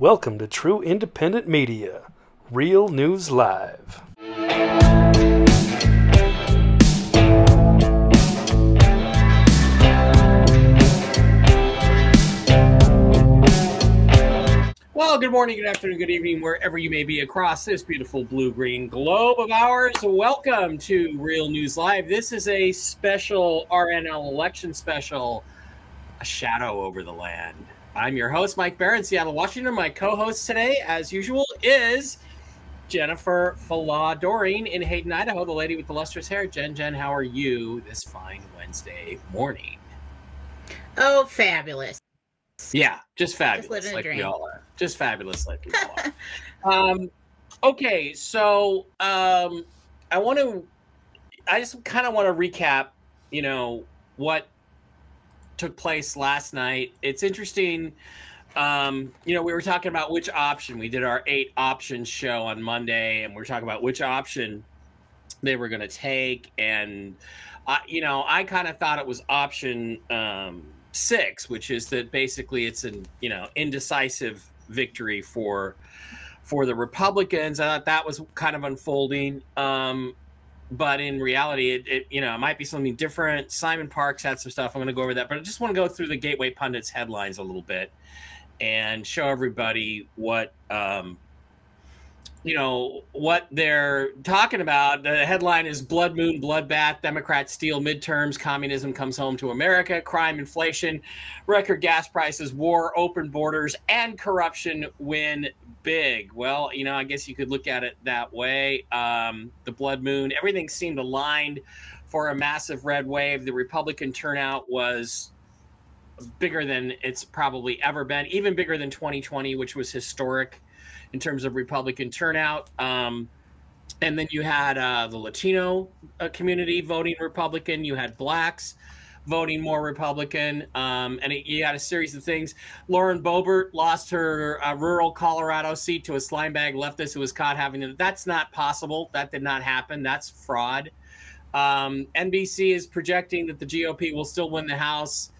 Welcome to True Independent Media, Real News Live. Well, good morning, good afternoon, good evening, wherever you may be across this beautiful blue green globe of ours. Welcome to Real News Live. This is a special RNL election special, a shadow over the land. I'm your host, Mike Barron, Seattle, Washington. My co host today, as usual, is Jennifer Falah Doreen in Hayden, Idaho, the lady with the lustrous hair. Jen, Jen, how are you this fine Wednesday morning? Oh, fabulous. Yeah, just fabulous, living a like we all are. Just fabulous, like we all are. um, okay, so um, I want to, I just kind of want to recap, you know, what took place last night. It's interesting. Um, you know, we were talking about which option. We did our eight options show on Monday, and we are talking about which option they were going to take. And, I, you know, I kind of thought it was option um, six, which is that basically it's an, you know, indecisive victory for for the Republicans. I thought that was kind of unfolding. Um, but in reality, it, it you know it might be something different. Simon Parks had some stuff. I'm going to go over that, but I just want to go through the Gateway Pundits headlines a little bit and show everybody what um, you know what they're talking about. The headline is "Blood Moon Bloodbath: Democrats steal midterms. Communism comes home to America. Crime, inflation, record gas prices, war, open borders, and corruption win big." Well, you know, I guess you could look at it that way. Um, the Blood Moon, everything seemed aligned for a massive red wave. The Republican turnout was bigger than it's probably ever been, even bigger than 2020, which was historic in terms of Republican turnout. Um, and then you had uh, the Latino uh, community voting Republican. You had blacks voting more Republican, um, and it, you had a series of things. Lauren Boebert lost her uh, rural Colorado seat to a slime bag leftist who was caught having it. That's not possible. That did not happen. That's fraud. Um, NBC is projecting that the GOP will still win the House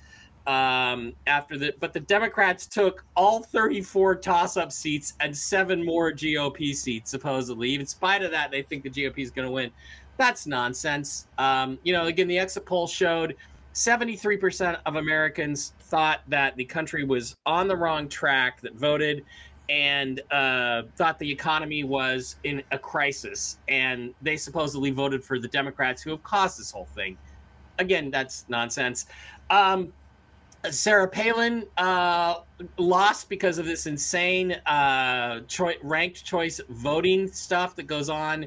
um, after the, but the Democrats took all 34 toss-up seats and seven more GOP seats supposedly. In spite of that, they think the GOP is going to win. That's nonsense. Um, you know, again, the exit poll showed 73% of Americans thought that the country was on the wrong track, that voted and uh, thought the economy was in a crisis. And they supposedly voted for the Democrats who have caused this whole thing. Again, that's nonsense. Um, Sarah Palin uh, lost because of this insane uh, choi- ranked choice voting stuff that goes on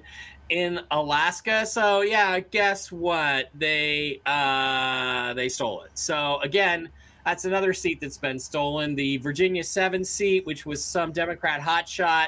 in Alaska. So yeah, guess what? They uh, they stole it. So again, that's another seat that's been stolen. The Virginia seven seat, which was some Democrat hotshot.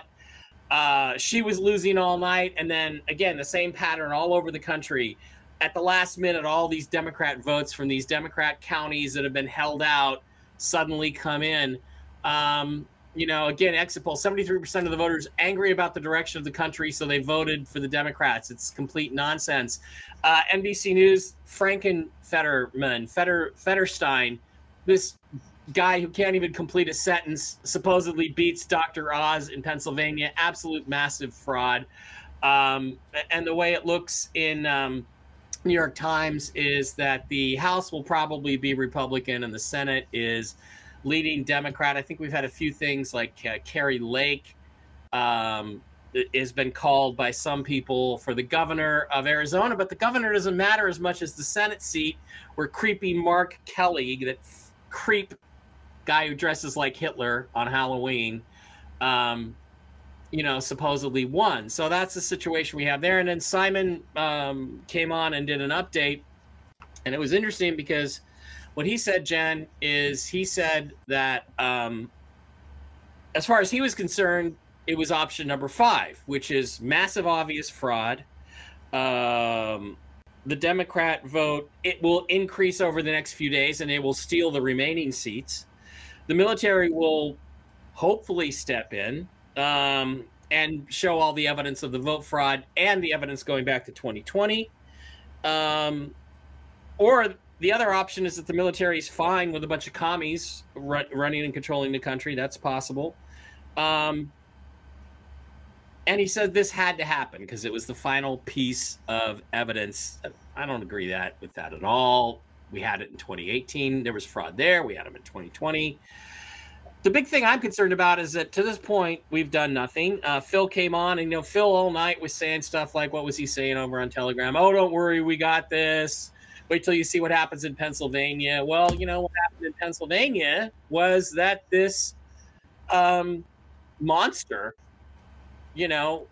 Uh, she was losing all night, and then again, the same pattern all over the country at the last minute, all these Democrat votes from these Democrat counties that have been held out suddenly come in. Um, you know, again, exit poll 73% of the voters angry about the direction of the country, so they voted for the Democrats. It's complete nonsense. Uh, NBC News, Frankenfetterman, Fetter, Fetterstein, this guy who can't even complete a sentence, supposedly beats Dr. Oz in Pennsylvania. Absolute massive fraud. Um, and the way it looks in. Um, New York Times is that the House will probably be Republican and the Senate is leading Democrat. I think we've had a few things like uh, Kari Lake um, has been called by some people for the governor of Arizona, but the governor doesn't matter as much as the Senate seat where creepy Mark Kelly, that creep guy who dresses like Hitler on Halloween, um, you know, supposedly won. So that's the situation we have there. And then Simon um, came on and did an update. And it was interesting because what he said, Jen, is he said that um, as far as he was concerned, it was option number five, which is massive, obvious fraud. Um, the Democrat vote it will increase over the next few days, and they will steal the remaining seats. The military will hopefully step in um, and show all the evidence of the vote fraud and the evidence going back to 2020. Um, or the other option is that the military is fine with a bunch of commies run, running and controlling the country. That's possible. Um, and he said this had to happen because it was the final piece of evidence. I don't agree that with that at all. We had it in 2018. There was fraud there. We had them in 2020. The big thing I'm concerned about is that to this point we've done nothing. Uh, Phil came on, and you know Phil all night was saying stuff like, "What was he saying over on Telegram? Oh, don't worry, we got this. Wait till you see what happens in Pennsylvania." Well, you know what happened in Pennsylvania was that this um, monster, you know,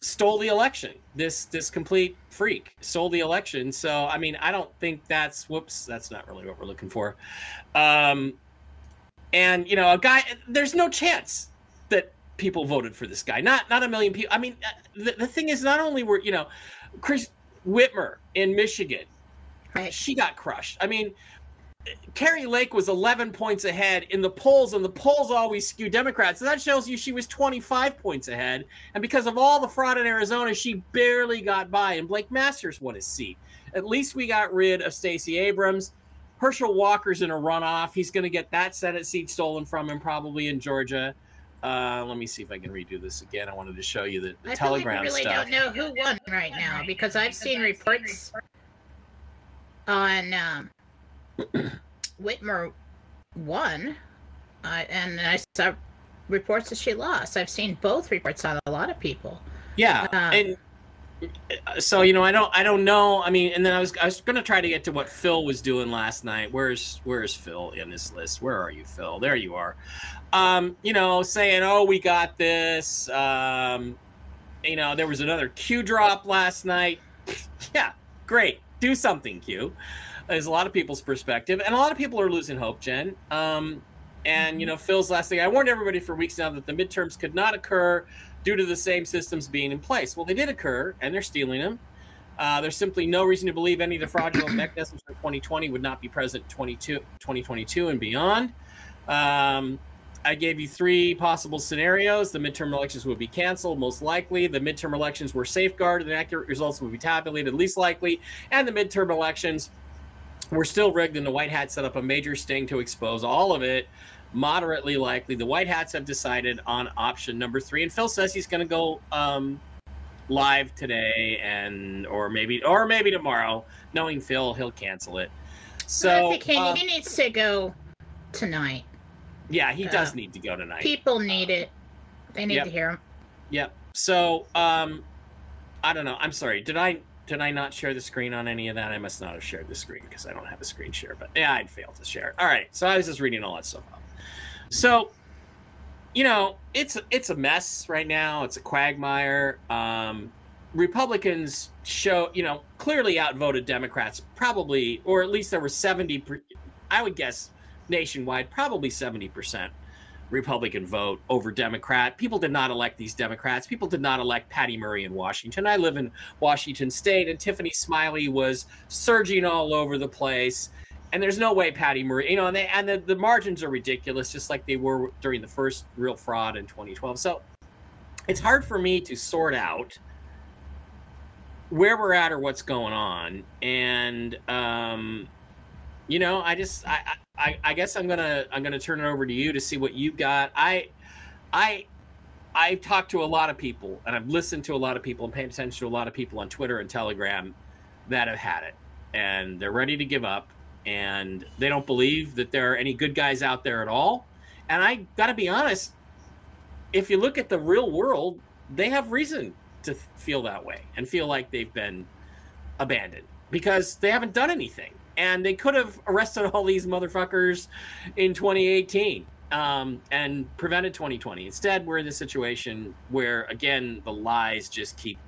stole the election. This this complete freak stole the election. So I mean, I don't think that's whoops. That's not really what we're looking for. Um, and you know, a guy. There's no chance that people voted for this guy. Not not a million people. I mean, uh, the, the thing is, not only were you know, Chris Whitmer in Michigan, Right. she got crushed. I mean, Kari Lake was 11 points ahead in the polls, and the polls always skew Democrats. So that shows you she was 25 points ahead. And because of all the fraud in Arizona, she barely got by. And Blake Masters won his seat. At least we got rid of Stacey Abrams. Herschel Walker's in a runoff. He's going to get that Senate seat stolen from him, probably in Georgia. Uh, let me see if I can redo this again. I wanted to show you the, the I feel like we really stuff. don't know who won right now because I've seen reports on um, Whitmer won, uh, and I saw reports that she lost. I've seen both reports on a lot of people. Yeah, Uh, and uh, so you know, I don't, I don't know. I mean, and then I was, I was going to try to get to what Phil was doing last night. Where's, where's Phil in this list? Where are you, Phil? There you are. Um, you know, saying, "Oh, we got this." Um, you know, there was another Q drop last night. yeah, great. Do something, Q. Is a lot of people's perspective, and a lot of people are losing hope, Jen. Um, and you know, Phil's last thing. I warned everybody for weeks now that the midterms could not occur due to the same systems being in place. Well, they did occur, and they're stealing them. Uh, there's simply no reason to believe any of the fraudulent mechanisms from 2020 would not be present 22, 2022 and beyond. Um, I gave you three possible scenarios. The midterm elections would be canceled, most likely. The midterm elections were safeguarded, and accurate results would be tabulated, least likely. And the midterm elections were still rigged, and the White Hat set up a major sting to expose all of it moderately likely. The White Hats have decided on option number three, and Phil says he's going to go um, live today, and or maybe or maybe tomorrow. Knowing Phil, he'll cancel it. So I think he, um, he needs to go tonight. Yeah, he does uh, need to go tonight. People need it. They need Yep. to hear him. Yep. So um, I don't know. I'm sorry. Did I did I not share the screen on any of that? I must not have shared the screen because I don't have a screen share. But yeah, I'd failed to share. All right. So I was just reading all that stuff up. So, you know, it's it's a mess right now. It's a quagmire. Um, Republicans show, you know, clearly outvoted Democrats, probably, or at least there were seventy. I would guess nationwide, probably seventy percent Republican vote over Democrat. People did not elect these Democrats. People did not elect Patty Murray in Washington. I live in Washington State, and Tiffany Smiley was surging all over the place. And there's no way Patty Murray, you know, and, they, and the, the margins are ridiculous, just like they were during the first real fraud in 2012. So it's hard for me to sort out where we're at or what's going on. And, um, you know, I just, I, I, I guess I'm gonna, I'm gonna turn it over to you to see what you've got. I, I, I've talked to a lot of people, and I've listened to a lot of people, and paid attention to a lot of people on Twitter and Telegram that have had it, and they're ready to give up, and they don't believe that there are any good guys out there at all. And I got to be honest, if you look at the real world, they have reason to feel that way and feel like they've been abandoned because they haven't done anything and they could have arrested all these motherfuckers in 2018 um, and prevented 2020. Instead, we're in a situation where, again, the lies just keep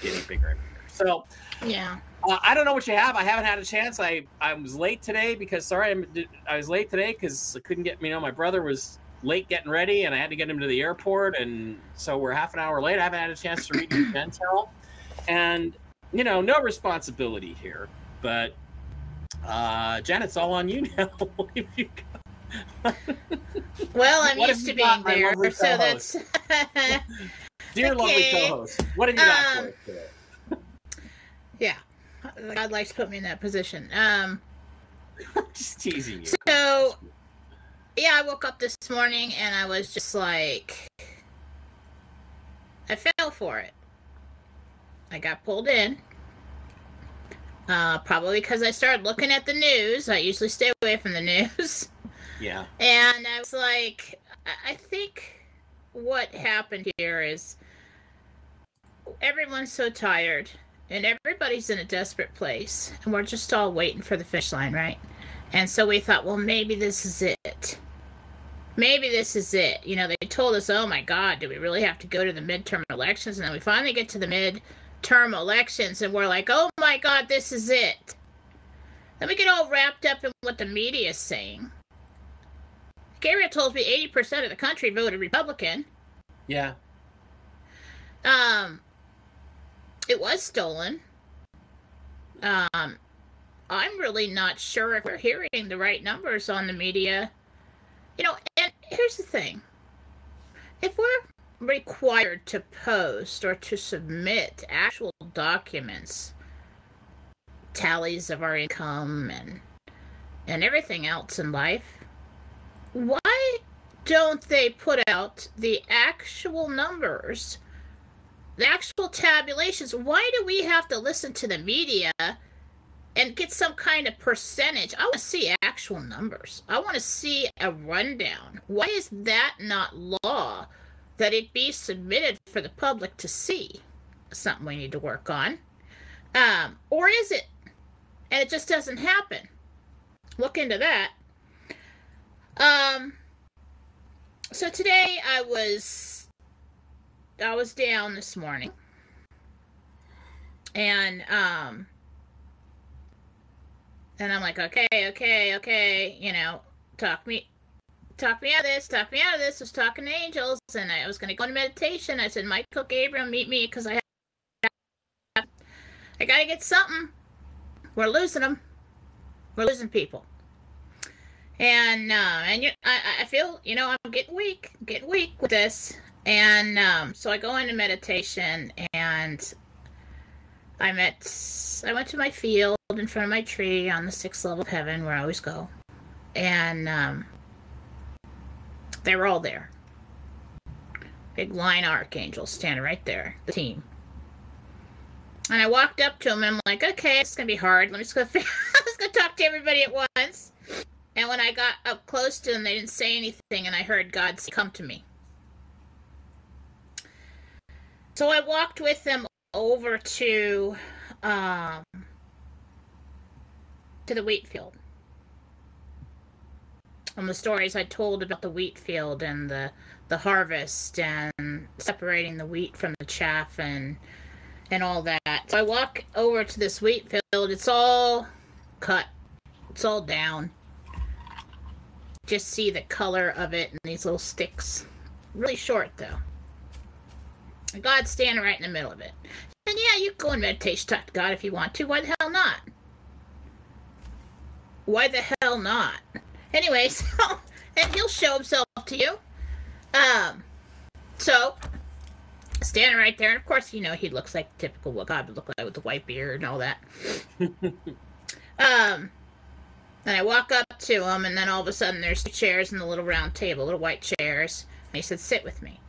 getting bigger and bigger. So Yeah. uh, I don't know what you have. I haven't had a chance. I I was late today because sorry, I'm, I was late today because I couldn't get. You know, my brother was late getting ready, and I had to get him to the airport, and so we're half an hour late. I haven't had a chance to read your Intel, and you know, no responsibility here, but uh, Jen, it's all on you now. You? Well, I'm What used to being there, so co-host? that's Dear lovely co-host, what have you got Um, for us today? yeah. God likes to put me in that position. Um, Just teasing you. so yeah, I woke up this morning and I was just like, I fell for it. I got pulled in. Uh, probably because I started looking at the news. I usually stay away from the news. Yeah. And I was like, I think what happened here is everyone's so tired and everybody's in a desperate place and we're just all waiting for the finish line, right? And so we thought, well, maybe this is it. Maybe this is it. You know, they told us, oh my God, do we really have to go to the midterm elections? And then we finally get to the midterm elections and we're like, oh my God, this is it. Then we get all wrapped up in what the media is saying. Gabriel told me 80% of the country voted Republican. Yeah. Um, it was stolen. Um, I'm really not sure if we're hearing the right numbers on the media. You know, and here's the thing if we're required to post or to submit actual documents, tallies of our income and and everything else in life, why don't they put out the actual numbers, the actual tabulations? Why do we have to listen to the media and get some kind of percentage? I want to see actual numbers. I want to see a rundown. Why is that not law that it be submitted for the public to see? Something we need to work on. Um, or is it? And it just doesn't happen. Look into that. Um, so today I was I was down this morning. And um and I'm like, okay, okay, okay, you know, talk me talk me out of this, talk me out of this. I was talking to angels and I was gonna go into meditation. I said, Michael Gabriel, meet me because I have I gotta get something. We're losing them. We're losing people and uh, and you, I, I feel you know I'm getting weak, getting weak with this, and um, so I go into meditation, and I met, I went to my field in front of my tree on the sixth level of heaven where I always go, and um, they were all there. Big line archangels standing right there, the team. And I walked up to them and I'm like, okay, it's gonna be hard. Let me just go. Gonna talk to everybody at once. And when I got up close to them, they didn't say anything, and I heard God say, Come to me. So I walked with them over to um, to the wheat field. And the stories I told about the wheat field and the the harvest and separating the wheat from the chaff and and all that. So I walk over to this wheat field. It's all cut. It's all down just see the color of it and these little sticks. Really short though. God's standing right in the middle of it. And yeah, you go in meditation, talk to God if you want to. Why the hell not? Why the hell not? Anyway, so and he'll show himself to you. Um so standing right there, and of course, you know, he looks like typical what God would look like with the white beard and all that. um and I walk up to him, and then all of a sudden there's two chairs and the little round table, little white chairs. And he said, "Sit with me."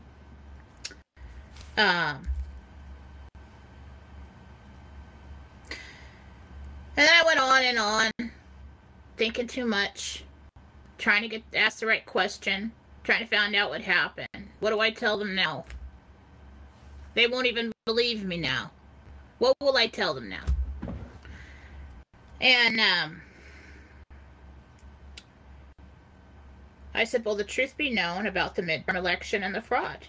Um, and then I went on and on, thinking too much, trying to get ask the right question, trying to find out what happened. What do I tell them now? They won't even believe me now. What will I tell them now? And um, I said, Will the truth be known about the midterm election and the fraud?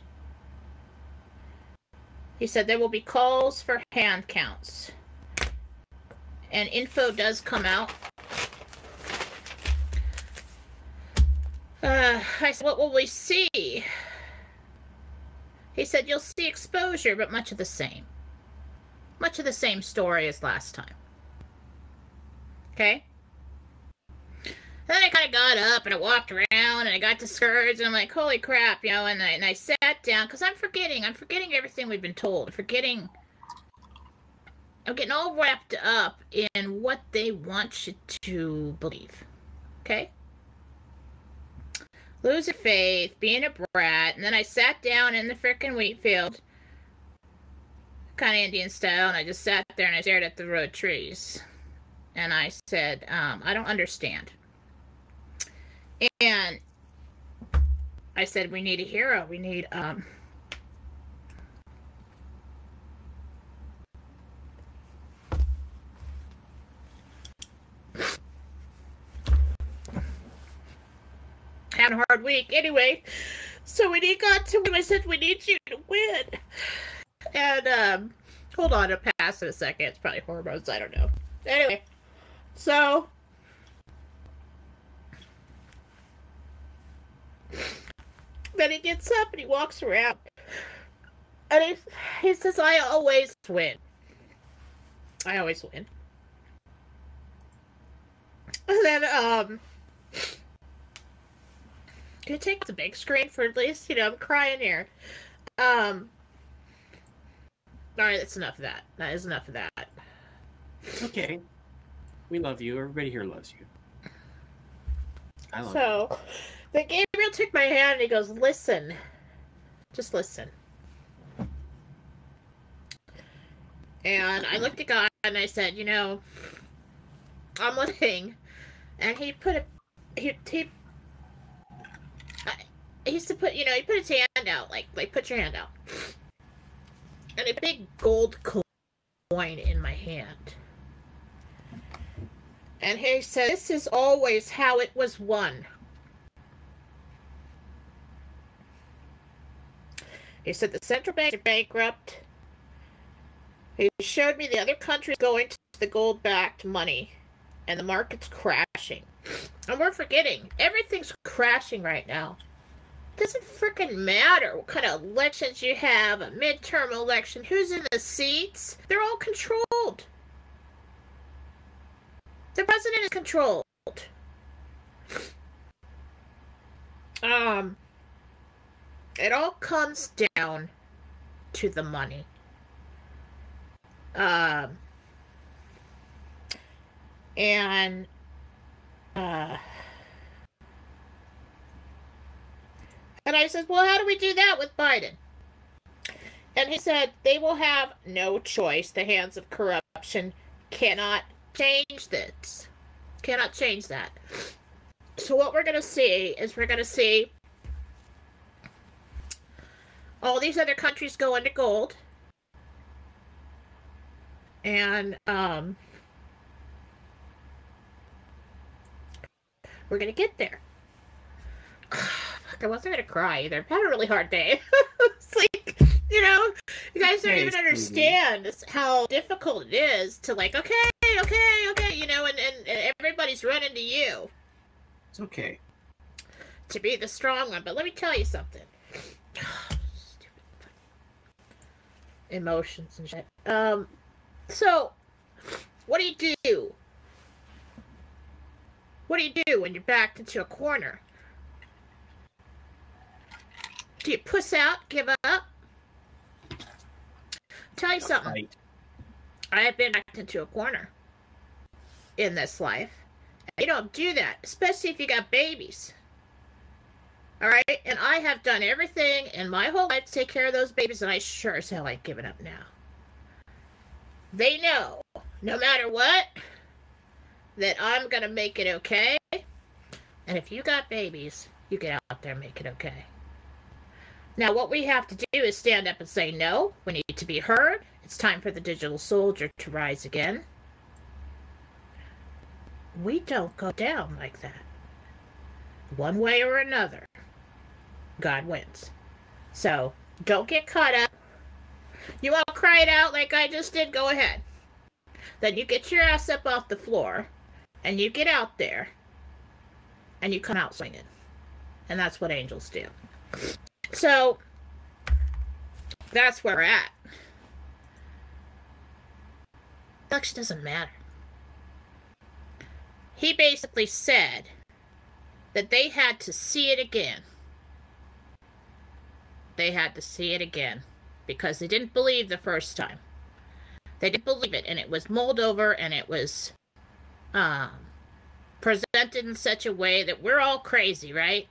He said, There will be calls for hand counts. And info does come out. Uh, I said, What will we see? He said, You'll see exposure, but much of the same. Much of the same story as last time. Okay? then I kind of got up and I walked around and I got discouraged and I'm like, holy crap, you know, and I, and I sat down because I'm forgetting. I'm forgetting everything we've been told. I'm forgetting. I'm getting all wrapped up in what they want you to believe. Okay? Losing faith, being a brat, and then I sat down in the frickin' wheat field kind of Indian style, and I just sat there and I stared at the road trees. And I said, um, I don't understand. And I said, we need a hero. We need, um, had a hard week anyway. So when he got to him, I said, "We need you to win." And um, hold on, a pass in a second. It's probably hormones. I don't know. Anyway, so then he gets up and he walks around, and he he says, "I always win. I always win." And then um. Can you take the big screen for at least, you know, I'm crying here. Um Alright, that's enough of that. That is enough of that. Okay. We love you. Everybody here loves you. I love you. So then Gabriel took my hand and he goes, Listen. Just listen. And I looked at God and I said, you know, I'm listening. And he put a he he he used to put, you know, he put his hand out, like, like put your hand out, and a big gold coin in my hand. And he said, "This is always how it was won." He said the central banks are bankrupt. He showed me the other countries going to the gold-backed money, and the market's crashing. And we're forgetting everything's crashing right now doesn't freaking matter what kind of elections you have, a midterm election, who's in the seats. They're all controlled. The president is controlled. Um, it all comes down to the money. Um, and, uh, And I said, Well, how do we do that with Biden? And he said, They will have no choice. The hands of corruption cannot change this. Cannot change that. So, what we're going to see is we're going to see all these other countries go into gold. And, um, we're going to get there. I wasn't gonna cry either. I had a really hard day. it's like, you know, you guys don't even understand how difficult it is to like, okay, okay, okay, you know, and, and, and everybody's running to you. It's okay. To be the strong one. But let me tell you something. Emotions and shit. Um, so, what do you do? What do you do when you're backed into a corner? You puss out, give up? Tell you something. Right. I have been backed into a corner in this life. You don't do that, especially if you got babies. All right, and I have done everything in my whole life to take care of those babies, and I sure as hell ain't giving up now. They know, no matter what, that I'm gonna make it okay. And if you got babies, you get out there and make it okay. Now, what we have to do is stand up and say no. We need to be heard. It's time for the digital soldier to rise again. We don't go down like that. One way or another, God wins. So don't get caught up. You all cry it out like I just did? Go ahead. Then you get your ass up off the floor and you get out there and you come out swinging. And that's what angels do. So that's where we're at. Actually, doesn't matter. He basically said that they had to see it again. They had to see it again because they didn't believe the first time. They didn't believe it, and it was mulled over and it was um, presented in such a way that we're all crazy, right?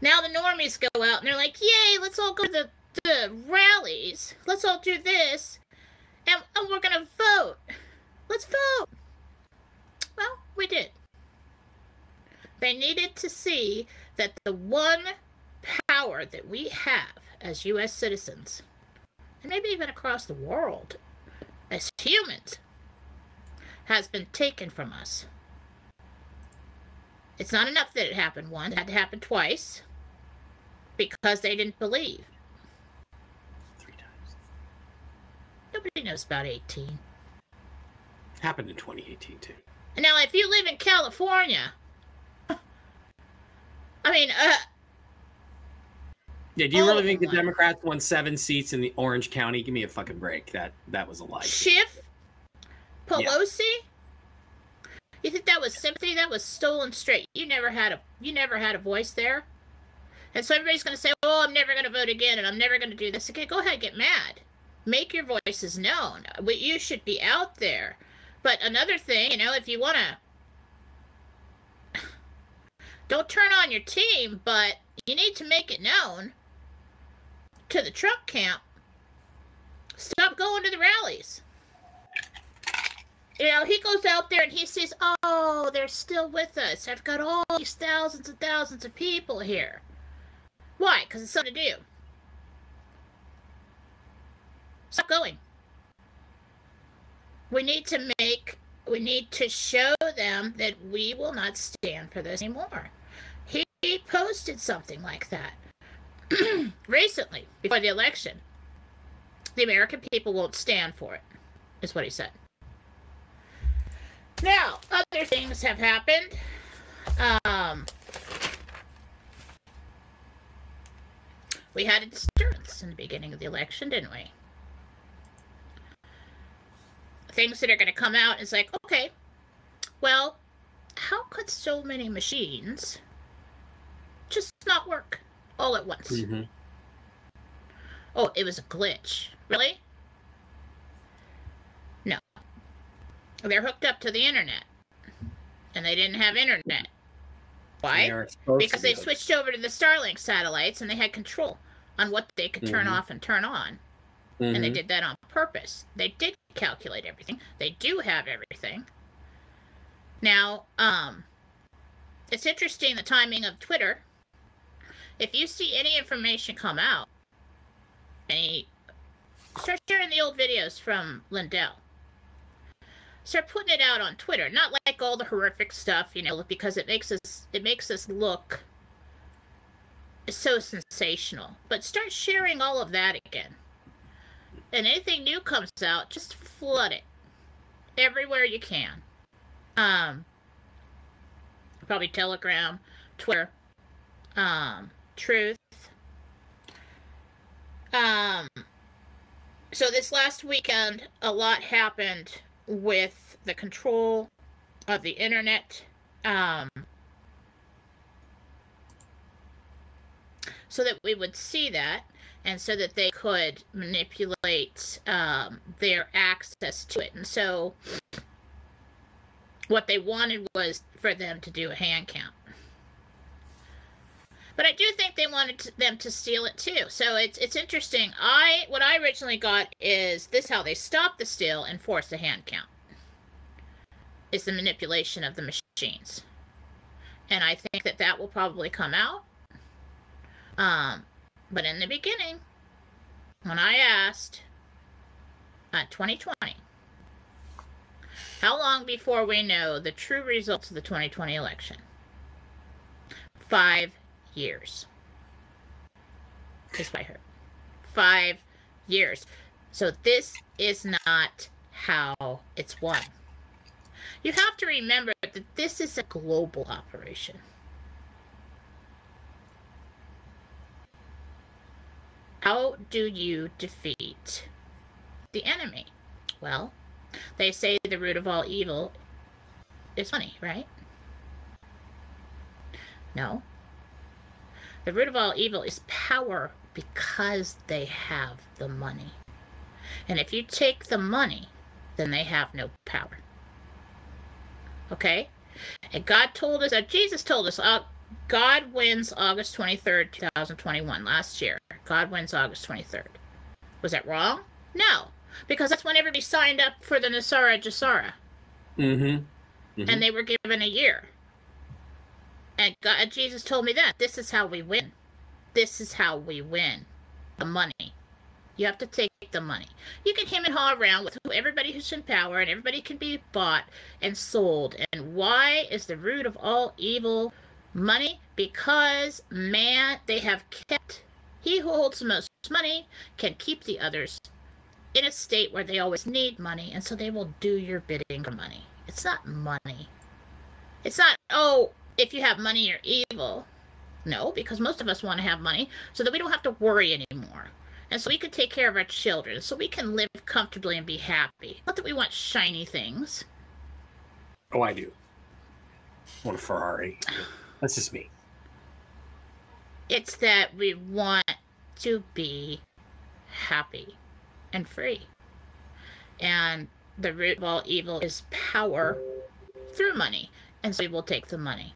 Now the normies go out and they're like, yay, let's all go to the the rallies. Let's all do this, and, and we're gonna vote. Let's vote. Well, we did. They needed to see that the one power that we have as U.S. citizens, and maybe even across the world, as humans, has been taken from us. It's not enough that it happened once, it had to happen twice because they didn't believe. Three times. Nobody knows about 18. Happened in 2018 too. Now, if you live in California, I mean, uh, Yeah, do you really think the. Democrats won seven seats in the Orange County? Give me a fucking break. That that was a lie. Schiff, Pelosi. You think that was sympathy? That was stolen straight. You never had a you never had a voice there. And so everybody's going to say, "Oh, I'm never going to vote again, and I'm never going to do this again." Go ahead, get mad. Make your voices known. You should be out there. But another thing, you know, if you want to, don't turn on your team, but you need to make it known to the Trump camp. Stop going to the rallies. You know, he goes out there and he says, Oh, they're still with us. I've got all these thousands and thousands of people here. Why? Because it's something to do. Stop going. We need to make, we need to show them that we will not stand for this anymore. He, posted something like that recently before the election. The American people won't stand for it, is what he said. Now, other things have happened. Um, we had a disturbance in the beginning of the election, didn't we? Things that are going to come out is like, okay, well, how could so many machines just not work all at once? Mm-hmm. Oh, it was a glitch. Really? No. They're hooked up to the internet. And they didn't have internet. Why? Because they switched over to the Starlink satellites and they had control on what they could turn Mhm. off and turn on. And they did that on purpose. They did calculate everything. They do have everything. Now, um it's interesting the timing of Twitter. If you see any information come out, any start sharing the old videos from Lindell. Start putting it out on Twitter. Not like all the horrific stuff, you know, because it makes us it makes us look so sensational. But start sharing all of that again. And anything new comes out, just flood it everywhere you can. Um, probably Telegram, Twitter, um, Truth. Um, so this last weekend, a lot happened with the control of the internet. Um, so that we would see that and so that they could manipulate um, their access to it. And so what they wanted was for them to do a hand count. But I do think they wanted to, them to steal it too. So it's it's interesting. I what I originally got is this how they stop the steal and force a hand count. Is the manipulation of the machines. And I think that that will probably come out. Um, but in the beginning, when I asked uh, 2020, how long before we know the true results of the 2020 election? Five years. Is I heard. Five years. So this is not how it's won. You have to remember that this is a global operation. How do you defeat the enemy? Well, they say the root of all evil is money, right? No. The root of all evil is power because they have the money. And if you take the money, then they have no power. Okay? And God told us, uh, Jesus told us, uh, God wins August 23rd, 2021, last year. God wins August 23rd. Was that wrong? No, because that's when everybody signed up for the NESARA GESARA, Mm-hmm. and they were given a year. And God, Jesus told me that this is how we win. This is how we win. The money. You have to take the money. You can him and haw around with everybody who's in power, and everybody can be bought and sold. And why is the root of all evil money? Because man, they have kept. He who holds the most money can keep the others in a state where they always need money, and so they will do your bidding for money. It's not money. It's not, oh, if you have money, you're evil. No, because most of us want to have money so that we don't have to worry anymore. And so we can take care of our children, so we can live comfortably and be happy. Not that we want shiny things. Oh, I do. I want a Ferrari. That's just me. It's that we want to be happy and free. And the root of all evil is power through money. And so we will take the money.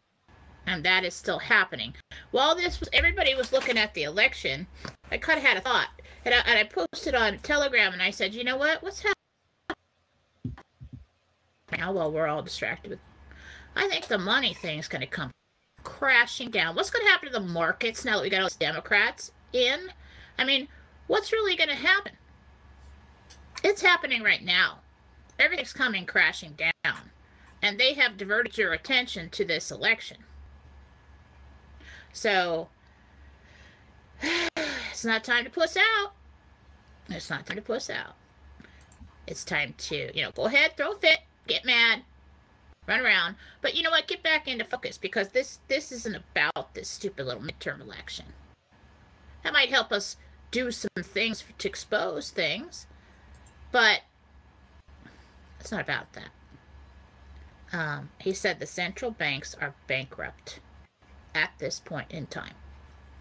And that is still happening. While this was, everybody was looking at the election, I kind of had a thought. And I, and I posted on Telegram and I said, you know what? What's happening now while we're all distracted with. I think the money thing's going to come crashing down. What's going to happen to the markets now that we got all these Democrats in? I mean, what's really going to happen? It's happening right now. Everything's coming crashing down. And they have diverted your attention to this election. So, it's not time to puss out. It's not time to puss out. It's time to, you know, go ahead, throw a fit, get mad, run around. But you know what? Get back into focus because this this isn't about this stupid little midterm election. That might help us do some things to expose things, but it's not about that. Um, he said the central banks are bankrupt at this point in time.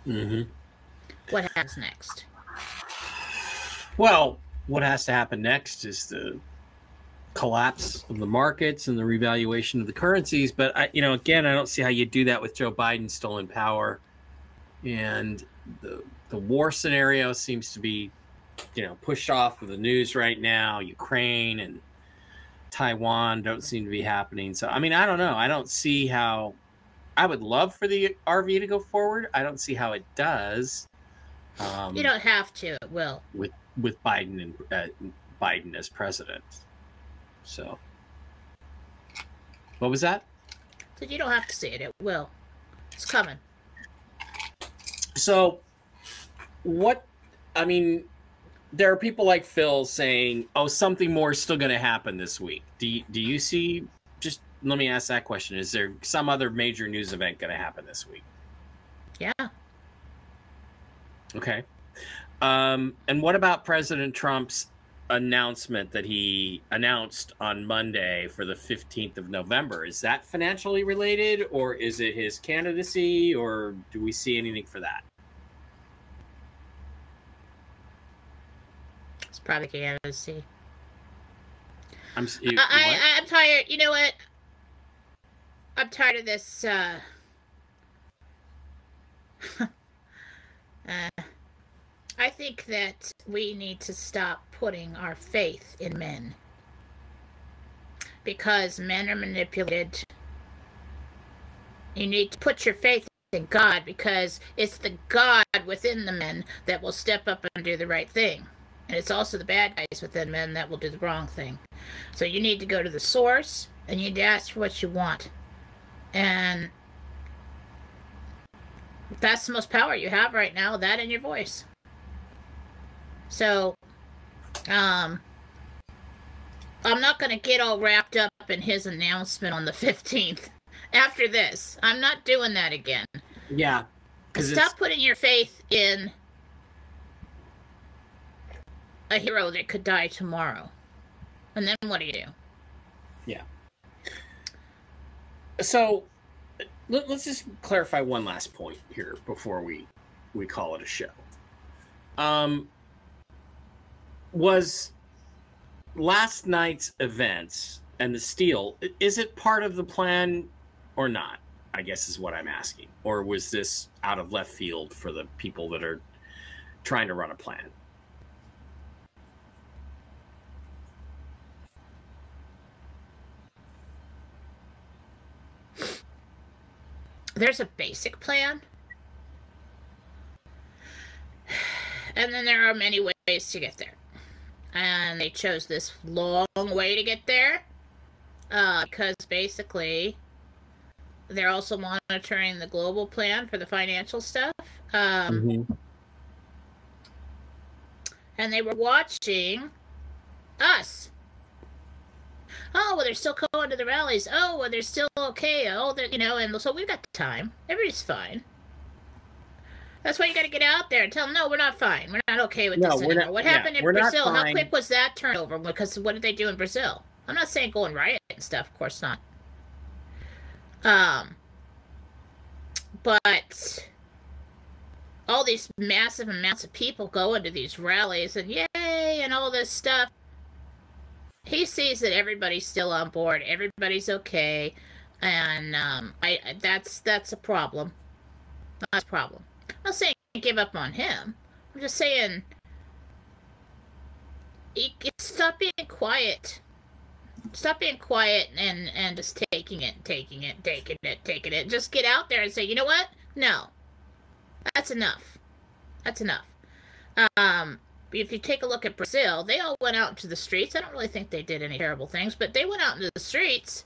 Mm-hmm. What happens next? Well, what has to happen next is the collapse of the markets and the revaluation of the currencies. But I, you know, again, I don't see how you do that with Joe Biden still in power, and the the war scenario seems to be, you know, pushed off of the news right now. Ukraine and Taiwan don't seem to be happening. So, I mean, I don't know. I don't see how. I would love for the RV to go forward. I don't see how it does. Um, You don't have to. It will. with with Biden and uh, Biden as president. So, what was that? So you don't have to see it. It will. It's coming. So, what? I mean, there are people like Phil saying, "Oh, something more is still going to happen this week." Do you, do you see? Just let me ask that question: Is there some other major news event going to happen this week? Yeah. Okay. Um, and what about President Trump's announcement that he announced on Monday for the 15th of November? Is that financially related or is it his candidacy or do we see anything for that? It's probably candidacy. I'm you- I, I, I'm tired. You know what? I'm tired of this. Uh, uh, I think that we need to stop putting our faith in men because men are manipulated. You need to put your faith in God because it's the God within the men that will step up and do the right thing. And it's also the bad guys within men that will do the wrong thing. So you need to go to the source and you need to ask for what you want. And that's the most power you have right now, that and your voice. So um I'm not going to get all wrapped up in his announcement on the 15th. After this, I'm not doing that again. yeah. Because Stop putting your faith in a hero that could die tomorrow. And then what do you do? Yeah. So let, us just clarify one last point here before we we call it a show um was last night's events and the steal is it part of the plan or not I guess is what I'm asking. Or was this out of left field for the people that are trying to run a plan? There's a basic plan. And then there are many ways to get there. And they chose this long way to get there uh, because basically they're also monitoring the global plan for the financial stuff. Um, Mm-hmm. and they were watching us. Oh, well, they're still going to the rallies. Oh, well, they're still okay. Oh, they're, you know, and so we've got time. Everybody's fine. That's why you got to get out there and tell them, no, we're not fine. We're not okay with No, this anymore. not- what yeah, happened in Brazil? How quick was that turnover? Because what did they do in Brazil? I'm not saying go and riot and stuff. Of course not. Um, but all these massive amounts of people go into these rallies and yay and all this stuff. He sees that everybody's still on board, everybody's okay, and um, I I- that's that's a problem. That's a problem. I'm not saying give up on him. I'm just saying, stop being quiet. Stop being quiet and and just taking it, taking it, taking it, taking it. Just get out there and say, you know what? No, that's enough. That's enough. Um, if you take a look at Brazil, they all went out into the streets. I don't really think they did any terrible things, but they went out into the streets.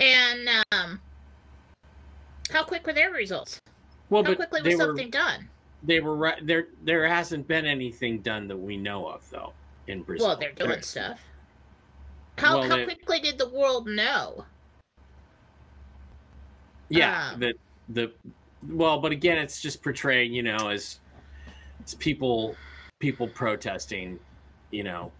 And um, how quick were their results? Well, How but quickly was were something done? they were right there. There hasn't been anything done that we know of though in Brazil. Well, they're doing stuff. How Well, how they- quickly did the world know? Yeah, Um, the the well, but again, it's just portrayed, you know, as as people people protesting, you know,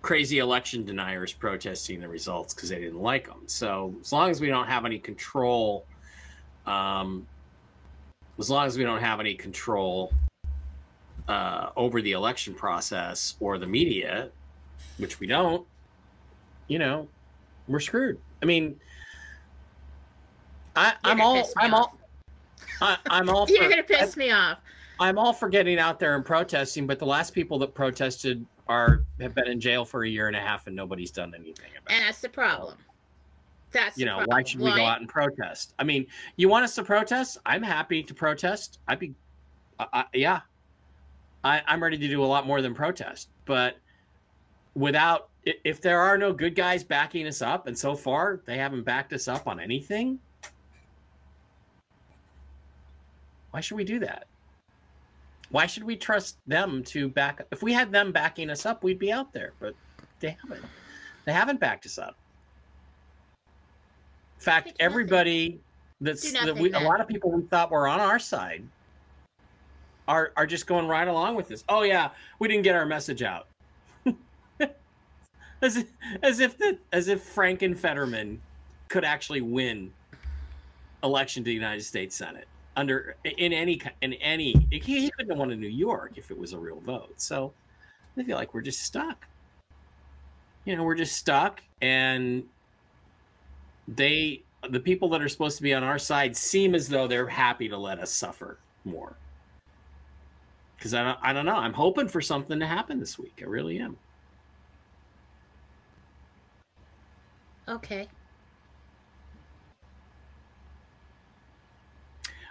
crazy election deniers protesting the results because they didn't like them. So as long as we don't have any control, um, as long as we don't have any control uh, over the election process or the media, which we don't, you know, we're screwed. I mean, I, I'm all, I'm off. all, I, I'm all, You're gonna piss me off. I'm all for getting out there and protesting, but the last people that protested are have been in jail for a year and a half, and nobody's done anything about it. And that's the problem. That's You know, why should we go out and protest? I mean, you want us to protest? I'm happy to protest. I'd be, I, I, yeah, I, I'm ready to do a lot more than protest. But without, if there are no good guys backing us up, and so far they haven't backed us up on anything, why should we do that? Why should we trust them to back? If we had them backing us up, we'd be out there. But they haven't. They haven't backed us up. In fact, everybody that's that we, a lot of people we thought were on our side are are just going right along with this. Oh yeah, we didn't get our message out. as if, as if the as if Franken Fetterman could actually win election to the United States Senate under in any in any he, he couldn't have won in New York if it was a real vote. So I feel like we're just stuck. You know, we're just stuck and they the people that are supposed to be on our side seem as though they're happy to let us suffer more. Because I don't, I don't know. I'm hoping for something to happen this week. I really am. Okay.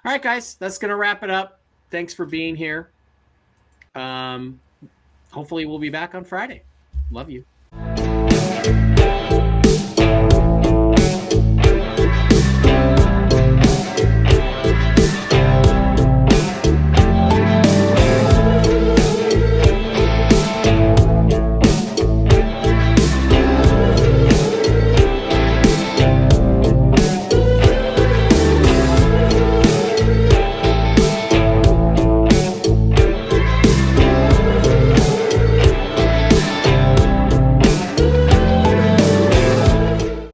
All right, guys, that's going to wrap it up. Thanks for being here. Um, hopefully, we'll be back on Friday. Love you.